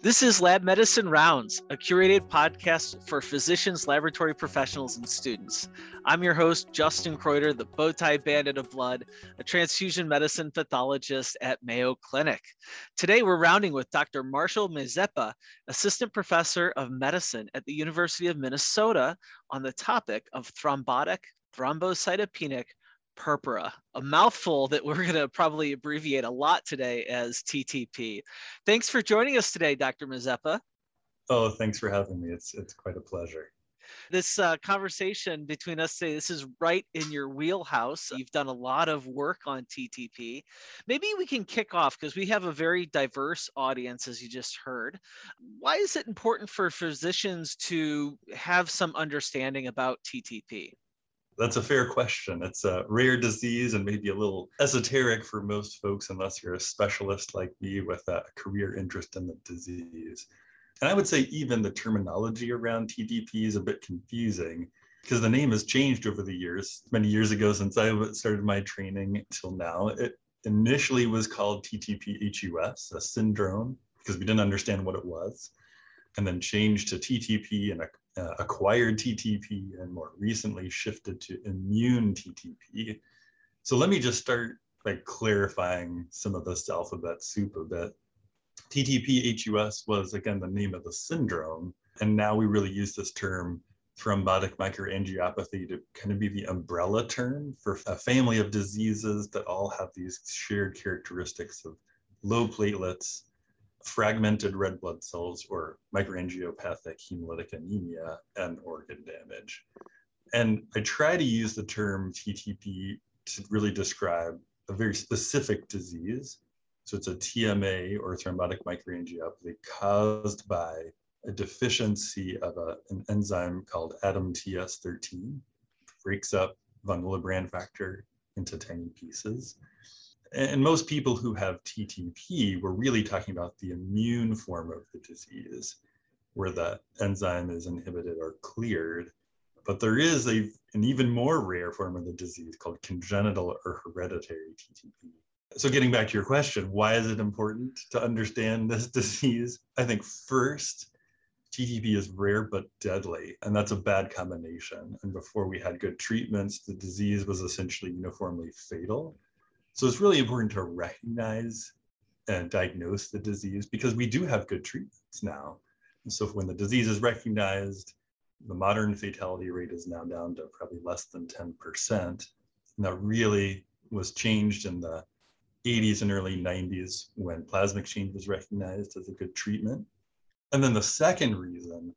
This is Lab Medicine Rounds, a curated podcast for physicians, laboratory professionals, and students. I'm your host, Justin Kreuter, the bowtie bandit of blood, a transfusion medicine pathologist at Mayo Clinic. Today, we're rounding with Dr. Marshall Mazepa, assistant professor of medicine at the University of Minnesota, on the topic of thrombotic thrombocytopenic purpura, a mouthful that we're going to probably abbreviate a lot today as TTP. Thanks for joining us today, Dr. Mazepa. Oh, thanks for having me. It's, it's quite a pleasure. This uh, conversation between us today, this is right in your wheelhouse. You've done a lot of work on TTP. Maybe we can kick off because we have a very diverse audience, as you just heard. Why is it important for physicians to have some understanding about TTP? That's a fair question. It's a rare disease and maybe a little esoteric for most folks, unless you're a specialist like me with a career interest in the disease. And I would say even the terminology around TTP is a bit confusing because the name has changed over the years. Many years ago, since I started my training till now, it initially was called TTP-HUS, a syndrome, because we didn't understand what it was, and then changed to TTP and uh, acquired TTP and more recently shifted to immune TTP. So let me just start by clarifying some of this alphabet soup a bit. TTP HUS was again the name of the syndrome, and now we really use this term thrombotic microangiopathy to kind of be the umbrella term for a family of diseases that all have these shared characteristics of low platelets, fragmented red blood cells or microangiopathic hemolytic anemia and organ damage. And I try to use the term TTP to really describe a very specific disease. So it's a TMA or thrombotic microangiopathy caused by a deficiency of a, an enzyme called ADAMTS13, breaks up von Willebrand factor into tiny pieces and most people who have TTP, we're really talking about the immune form of the disease, where the enzyme is inhibited or cleared. But there is a, an even more rare form of the disease called congenital or hereditary TTP. So, getting back to your question, why is it important to understand this disease? I think first, TTP is rare but deadly, and that's a bad combination. And before we had good treatments, the disease was essentially uniformly fatal. So it's really important to recognize and diagnose the disease because we do have good treatments now. And so when the disease is recognized, the modern fatality rate is now down to probably less than 10%. And that really was changed in the 80s and early 90s when plasma exchange was recognized as a good treatment. And then the second reason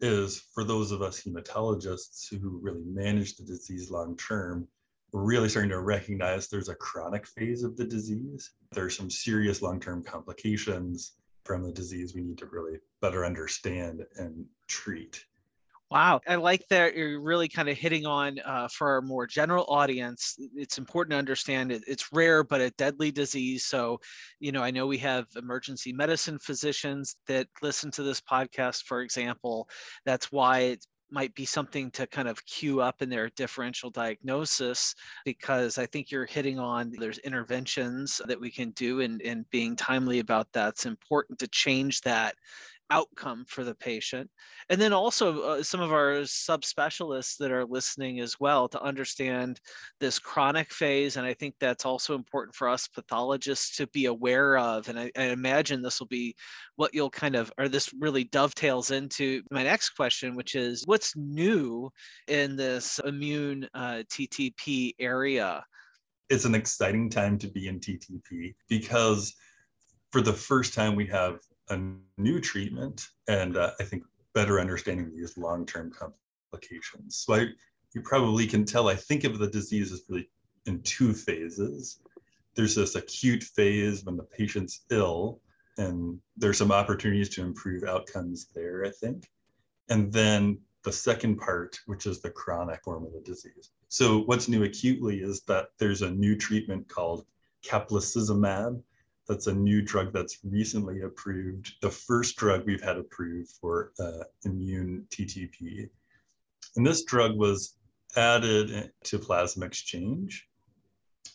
is for those of us hematologists who really manage the disease long term, really starting to recognize there's a chronic phase of the disease. There's some serious long term complications from the disease we need to really better understand and treat. Wow, I like that you're really kind of hitting on uh, for our more general audience. It's important to understand it, it's rare, but a deadly disease. So, you know, I know we have emergency medicine physicians that listen to this podcast, for example. That's why might be something to kind of queue up in their differential diagnosis because I think you're hitting on there's interventions that we can do and, and being timely about that. It's important to change that outcome for the patient. And then also uh, some of our subspecialists that are listening as well to understand this chronic phase. And I think that's also important for us pathologists to be aware of. And I, I imagine this will be what you'll kind of, or this really dovetails into my next question, which is what's new in this immune uh, TTP area? It's an exciting time to be in TTP because for the first time we have a new treatment and uh, I think better understanding these long-term complications. So I, you probably can tell, I think of the disease as really in two phases. There's this acute phase when the patient's ill and there's some opportunities to improve outcomes there, I think. And then the second part, which is the chronic form of the disease. So what's new acutely is that there's a new treatment called caplacizumab, that's a new drug that's recently approved, the first drug we've had approved for uh, immune TTP. And this drug was added to plasma exchange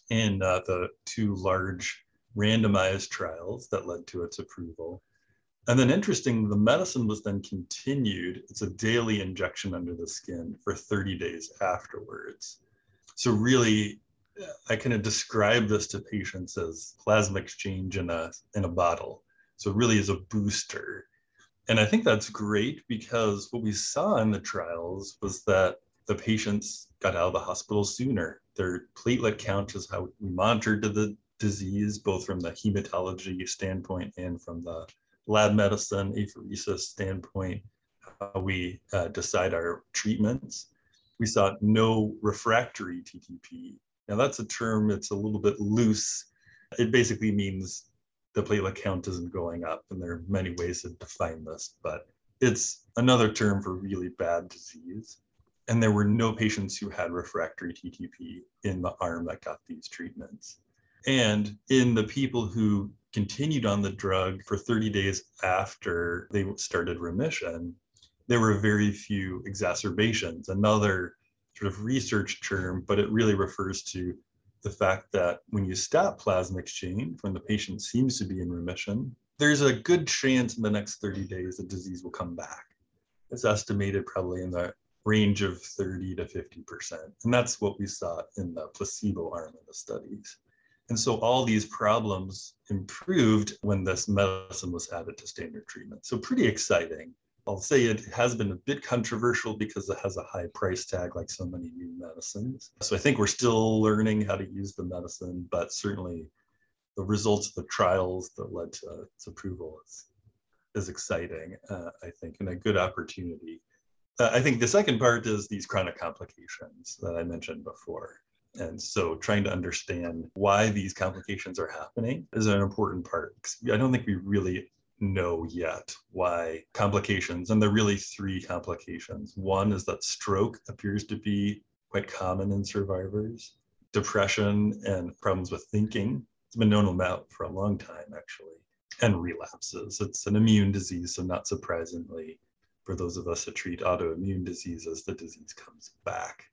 in uh, the two large randomized trials that led to its approval. And then interesting, the medicine was then continued. It's a daily injection under the skin for 30 days afterwards. So really, I kind of describe this to patients as plasma exchange in a in a bottle. So it really is a booster. And I think that's great because what we saw in the trials was that the patients got out of the hospital sooner. Their platelet count is how we monitored the disease, both from the hematology standpoint and from the lab medicine, apheresis standpoint, how we uh, decide our treatments. We saw no refractory TTP. Now that's a term that's a little bit loose. It basically means the platelet count isn't going up, and there are many ways to define this, but it's another term for really bad disease. And there were no patients who had refractory TTP in the arm that got these treatments. And in the people who continued on the drug for 30 days after they started remission, there were very few exacerbations. Another sort of research term, but it really refers to the fact that when you stop plasma exchange, when the patient seems to be in remission, there's a good chance in the next 30 days the disease will come back. It's estimated probably in the range of 30 to 50%. And that's what we saw in the placebo arm of the studies. And so all these problems improved when this medicine was added to standard treatment. So pretty exciting. I'll say it has been a bit controversial because it has a high price tag like so many new medicines. So I think we're still learning how to use the medicine, but certainly the results of the trials that led to its approval is, is exciting, uh, I think, and a good opportunity. Uh, I think the second part is these chronic complications that I mentioned before. And so trying to understand why these complications are happening is an important part. I don't think we really know yet why complications, and there are really three complications. One is that stroke appears to be quite common in survivors, depression and problems with thinking. It's been known about for a long time, actually, and relapses. It's an immune disease, so not surprisingly, for those of us that treat autoimmune diseases, the disease comes back.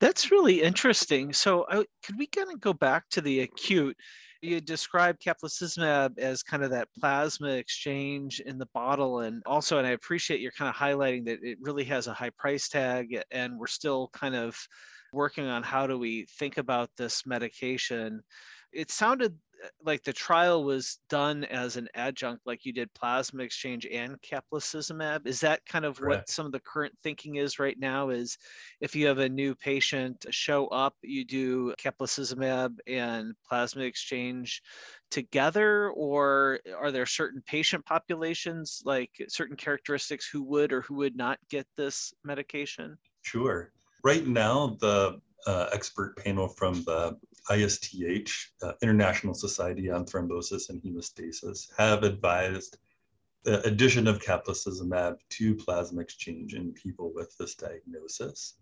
That's really interesting. So, uh, could we kind of go back to the acute? You described caplacizumab as kind of that plasma exchange in the bottle and also and i appreciate you're kind of highlighting that it really has a high price tag and we're still kind of working on how do we think about this medication. It sounded Uh, like the trial was done as an adjunct, like you did plasma exchange and caplacizumab. Is that kind of Correct. what some of the current thinking is right now? Is if you have a new patient show up, you do caplacizumab and plasma exchange together, or are there certain patient populations, like certain characteristics, who would or who would not get this medication? Sure. Right now, the uh, expert panel from the ISTH, uh, International Society on Thrombosis and Hemostasis, have advised the addition of caplacizumab to plasma exchange in people with this diagnosis,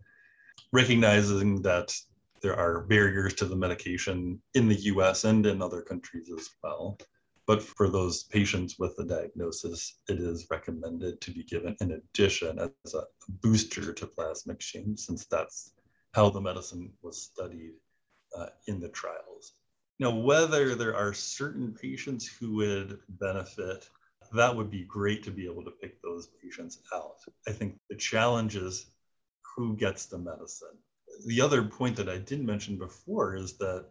recognizing that there are barriers to the medication in the US and in other countries as well. But for those patients with the diagnosis, it is recommended to be given in addition as a booster to plasma exchange, since that's how the medicine was studied uh, in the trials. Now, whether there are certain patients who would benefit, that would be great to be able to pick those patients out. I think the challenge is who gets the medicine. The other point that I didn't mention before is that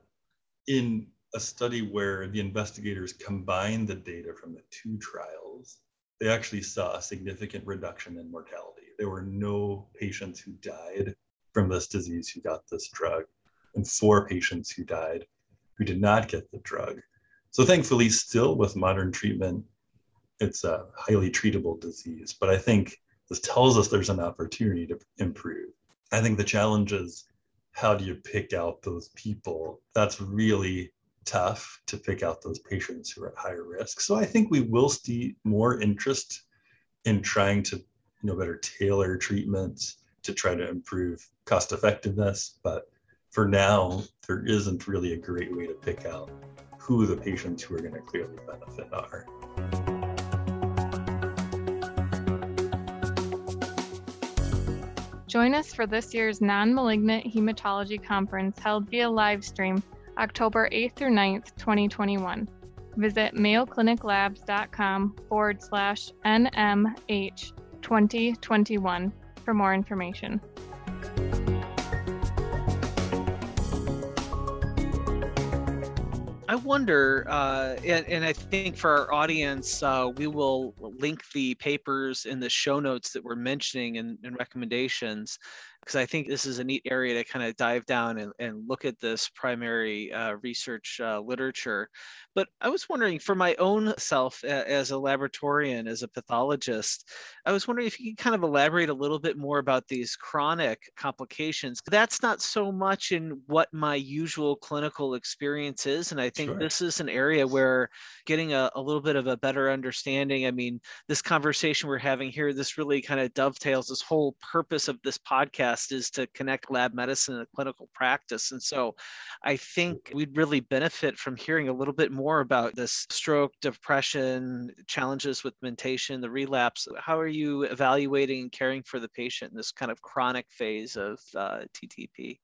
in a study where the investigators combined the data from the two trials, they actually saw a significant reduction in mortality. There were no patients who died from this disease who got this drug and four patients who died who did not get the drug. So thankfully, still with modern treatment, it's a highly treatable disease. But I think this tells us there's an opportunity to improve. I think the challenge is how do you pick out those people? That's really tough to pick out those patients who are at higher risk. So I think we will see more interest in trying to you know better tailor treatments to try to improve cost effectiveness. But for now, there isn't really a great way to pick out who the patients who are going to clearly benefit are. Join us for this year's non malignant hematology conference held via live stream October 8th through 9th, 2021. visit mayocliniclabs.com forward slash NMH 2021 for more information. I wonder, uh, and, and, I think for our audience, uh, we will link the papers in the show notes that we're mentioning and, and recommendations because I think this is a neat area to kind of dive down and, and look at this primary uh, research uh, literature. But I was wondering for my own self as a laboratorian, as a pathologist, I was wondering if you could kind of elaborate a little bit more about these chronic complications. That's not so much in what my usual clinical experience is. And I think sure. this is an area where getting a, a little bit of a better understanding, I mean, this conversation we're having here, this really kind of dovetails this whole purpose of this podcast is to connect lab medicine and clinical practice. And so I think we'd really benefit from hearing a little bit more about this stroke, depression, challenges with mentation, the relapse. How are you evaluating and caring for the patient in this kind of chronic phase of uh, TTP?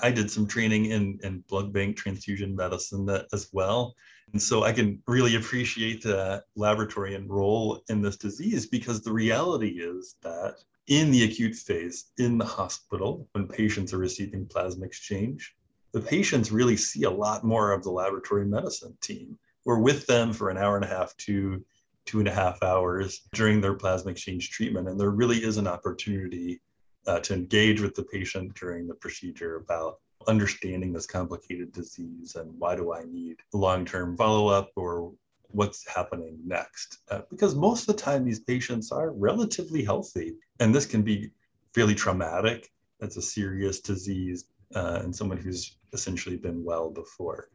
I did some training in, in blood bank transfusion medicine that, as well. And so I can really appreciate the laboratory and role in this disease because the reality is that in the acute phase in the hospital when patients are receiving plasma exchange, the patients really see a lot more of the laboratory medicine team. We're with them for an hour and a half to two and a half hours during their plasma exchange treatment. And there really is an opportunity uh, to engage with the patient during the procedure about understanding this complicated disease and why do I need long term follow up or what's happening next. Uh, because most of the time, these patients are relatively healthy, and this can be fairly traumatic. That's a serious disease uh, and someone who's essentially been well before.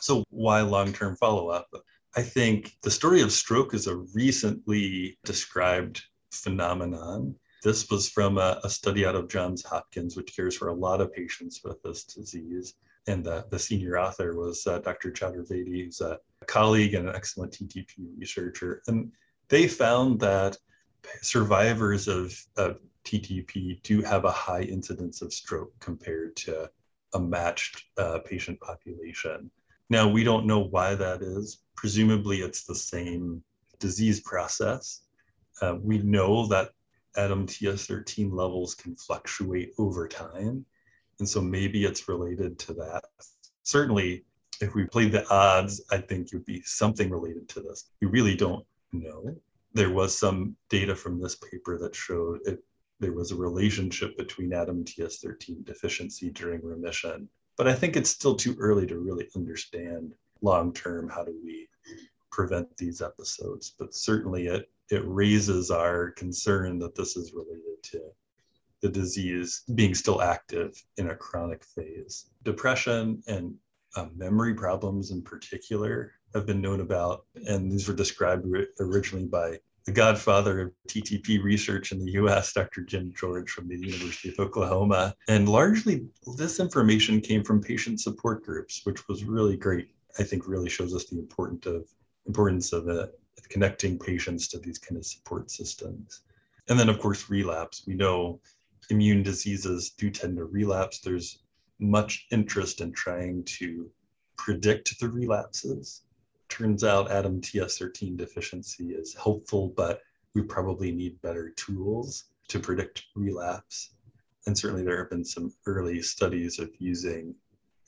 So, why long term follow up? I think the story of stroke is a recently described phenomenon. This was from a, a, study out of Johns Hopkins, which cares for a lot of patients with this disease. And the, the senior author was uh, Dr. Chaturvedi, who's a colleague and an excellent TTP researcher. And they found that survivors of, of TTP do have a high incidence of stroke compared to a matched uh, patient population. Now, we don't know why that is. Presumably, it's the same disease process. Uh, we know that ADAMTS13 levels can fluctuate over time. And so maybe it's related to that. Certainly, if we played the odds, I think it would be something related to this. We really don't know. There was some data from this paper that showed it, there was a relationship between ADAMTS13 deficiency during remission. But I think it's still too early to really understand long term how do we prevent these episodes. But certainly it, it raises our concern that this is related to the disease being still active in a chronic phase. Depression and um, memory problems in particular have been known about, and these were described originally by the godfather of TTP research in the US, Dr. Jim George from the University of Oklahoma. And largely, this information came from patient support groups, which was really great. I think really shows us the importance of importance of uh, connecting patients to these kind of support systems. And then, of course, relapse. We know immune diseases do tend to relapse. There's much interest in trying to predict the relapses. Turns out ADAMTS13 deficiency is helpful, but we probably need better tools to predict relapse. And certainly there have been some early studies of using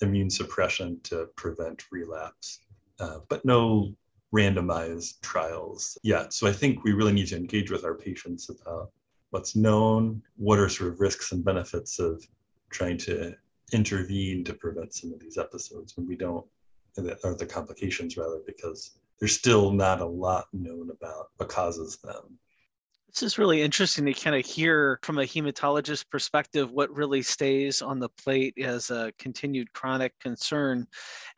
immune suppression to prevent relapse, uh, but no randomized trials yet. So I think we really need to engage with our patients about what's known, what are sort of risks and benefits of trying to intervene to prevent some of these episodes when we don't, or the complications rather, because there's still not a lot known about what causes them. This is really interesting to kind of hear from a hematologist perspective what really stays on the plate as a continued chronic concern.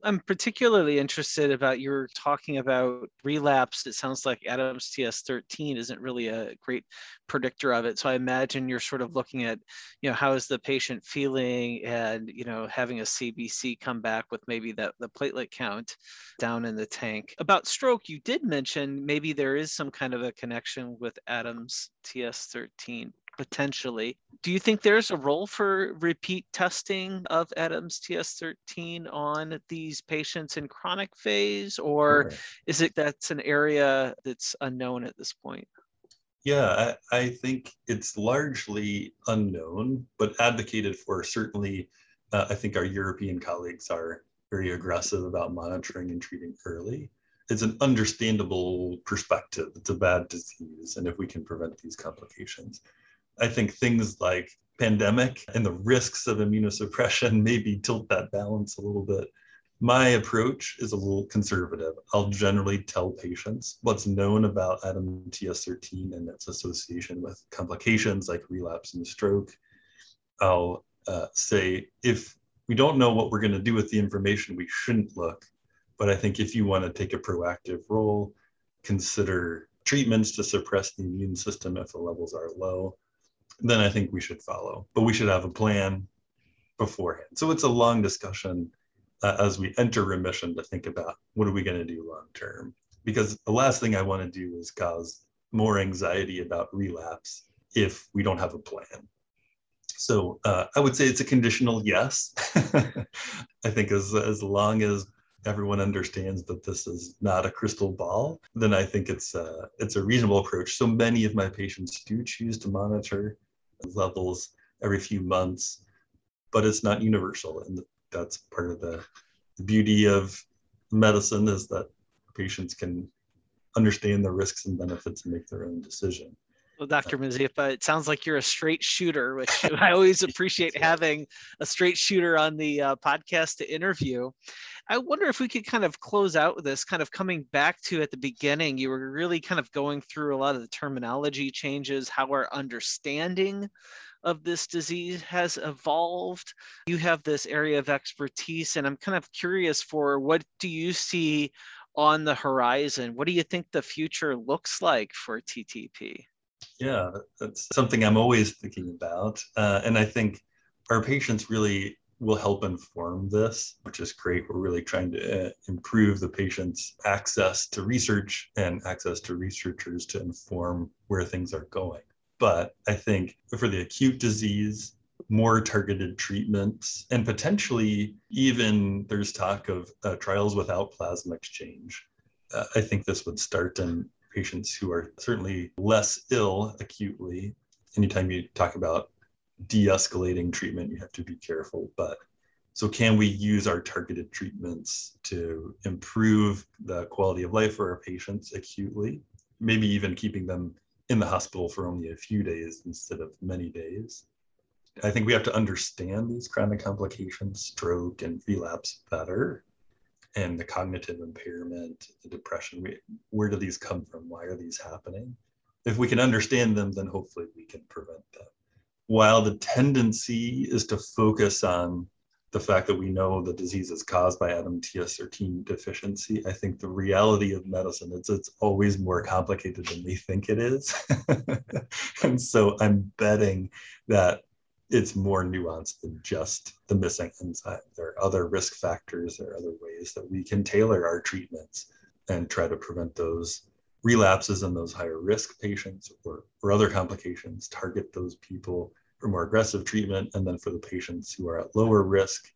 I'm particularly interested about you're talking about relapse. It sounds like ADAMS TS13 isn't really a great predictor of it. So I imagine you're sort of looking at, you know, how is the patient feeling and, you know, having a CBC come back with maybe the, the platelet count down in the tank. About stroke, you did mention maybe there is some kind of a connection with ADAMS TS13. potentially. Do you think there's a role for repeat testing of ADAMS TS13 on these patients in chronic phase, or sure. is it that's an area that's unknown at this point? Yeah, I, I think it's largely unknown, but advocated for. Certainly, uh, I think our European colleagues are very aggressive about monitoring and treating early. It's an understandable perspective. It's a bad disease, and if we can prevent these complications, I think things like pandemic and the risks of immunosuppression maybe tilt that balance a little bit. My approach is a little conservative. I'll generally tell patients what's known about ADAMTS13 and its association with complications like relapse and stroke. I'll uh, say if we don't know what we're going to do with the information, we shouldn't look. But I think if you want to take a proactive role, consider treatments to suppress the immune system if the levels are low then I think we should follow. But we should have a plan beforehand. So it's a long discussion uh, as we enter remission to think about what are we going to do long term? Because the last thing I want to do is cause more anxiety about relapse if we don't have a plan. So uh, I would say it's a conditional yes. I think as, as long as everyone understands that this is not a crystal ball, then I think it's a, it's a reasonable approach. So many of my patients do choose to monitor levels every few months, but it's not universal. And that's part of the, beauty of medicine is that patients can understand the risks and benefits and make their own decision. Well, Dr. Mazepa, it sounds like you're a straight shooter, which I always appreciate having a straight shooter on the uh, podcast to interview. I wonder if we could kind of close out with this, kind of coming back to at the beginning, you were really kind of going through a lot of the terminology changes, how our understanding of this disease has evolved. You have this area of expertise, and I'm kind of curious for what do you see on the horizon? What do you think the future looks like for TTP? Yeah, that's something I'm always thinking about. Uh, and I think our patients really will help inform this, which is great. We're really trying to uh, improve the patient's access to research and access to researchers to inform where things are going. But I think for the acute disease, more targeted treatments, and potentially even there's talk of uh, trials without plasma exchange. Uh, I think this would start in patients who are certainly less ill acutely. Anytime you talk about de-escalating treatment, you have to be careful. But so can we use our targeted treatments to improve the quality of life for our patients acutely? Maybe even keeping them in the hospital for only a few days instead of many days. I think we have to understand these chronic complications, stroke and relapse better, and the cognitive impairment, the depression. where do these come from? Why are these happening? If we can understand them, then hopefully we can prevent them while the tendency is to focus on the fact that we know the disease is caused by ADAMTS13 deficiency, I think the reality of medicine is it's always more complicated than we think it is. and so I'm betting that it's more nuanced than just the missing enzyme. There are other risk factors, there are other ways that we can tailor our treatments and try to prevent those relapses in those higher risk patients or, or other complications, target those people for more aggressive treatment, and then for the patients who are at lower risk,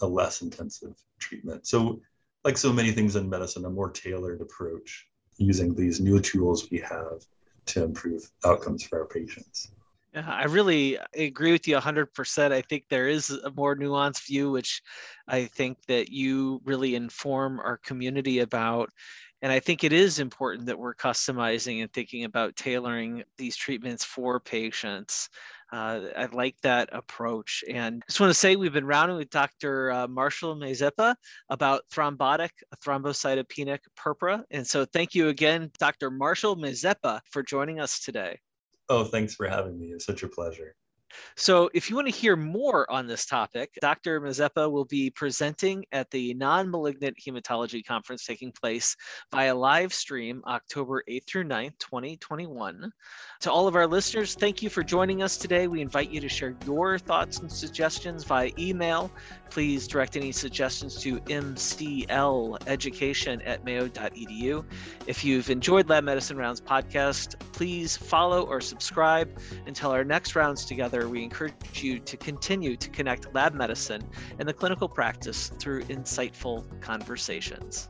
a less intensive treatment. So, like so many things in medicine, a more tailored approach using these new tools we have to improve outcomes for our patients. Yeah, I really agree with you 100%. I think there is a more nuanced view, which I think that you really inform our community about. And I think it is important that we're customizing and thinking about tailoring these treatments for patients. Uh, I like that approach. And just want to say we've been rounding with Dr. Uh, Marshall Mazepa about thrombotic thrombocytopenic purpura. And so thank you again, Dr. Marshall Mazepa, for joining us today. Oh, thanks for having me. It's such a pleasure. So, if you want to hear more on this topic, Dr. Mazepa will be presenting at the Non Malignant Hematology Conference taking place via live stream October 8th through 9th, 2021. To all of our listeners, thank you for joining us today. We invite you to share your thoughts and suggestions via email. Please direct any suggestions to mcleducation at mayo.edu. If you've enjoyed Lab Medicine Rounds podcast, please follow or subscribe. Until our next rounds together, we encourage you to continue to connect lab medicine and the clinical practice through insightful conversations.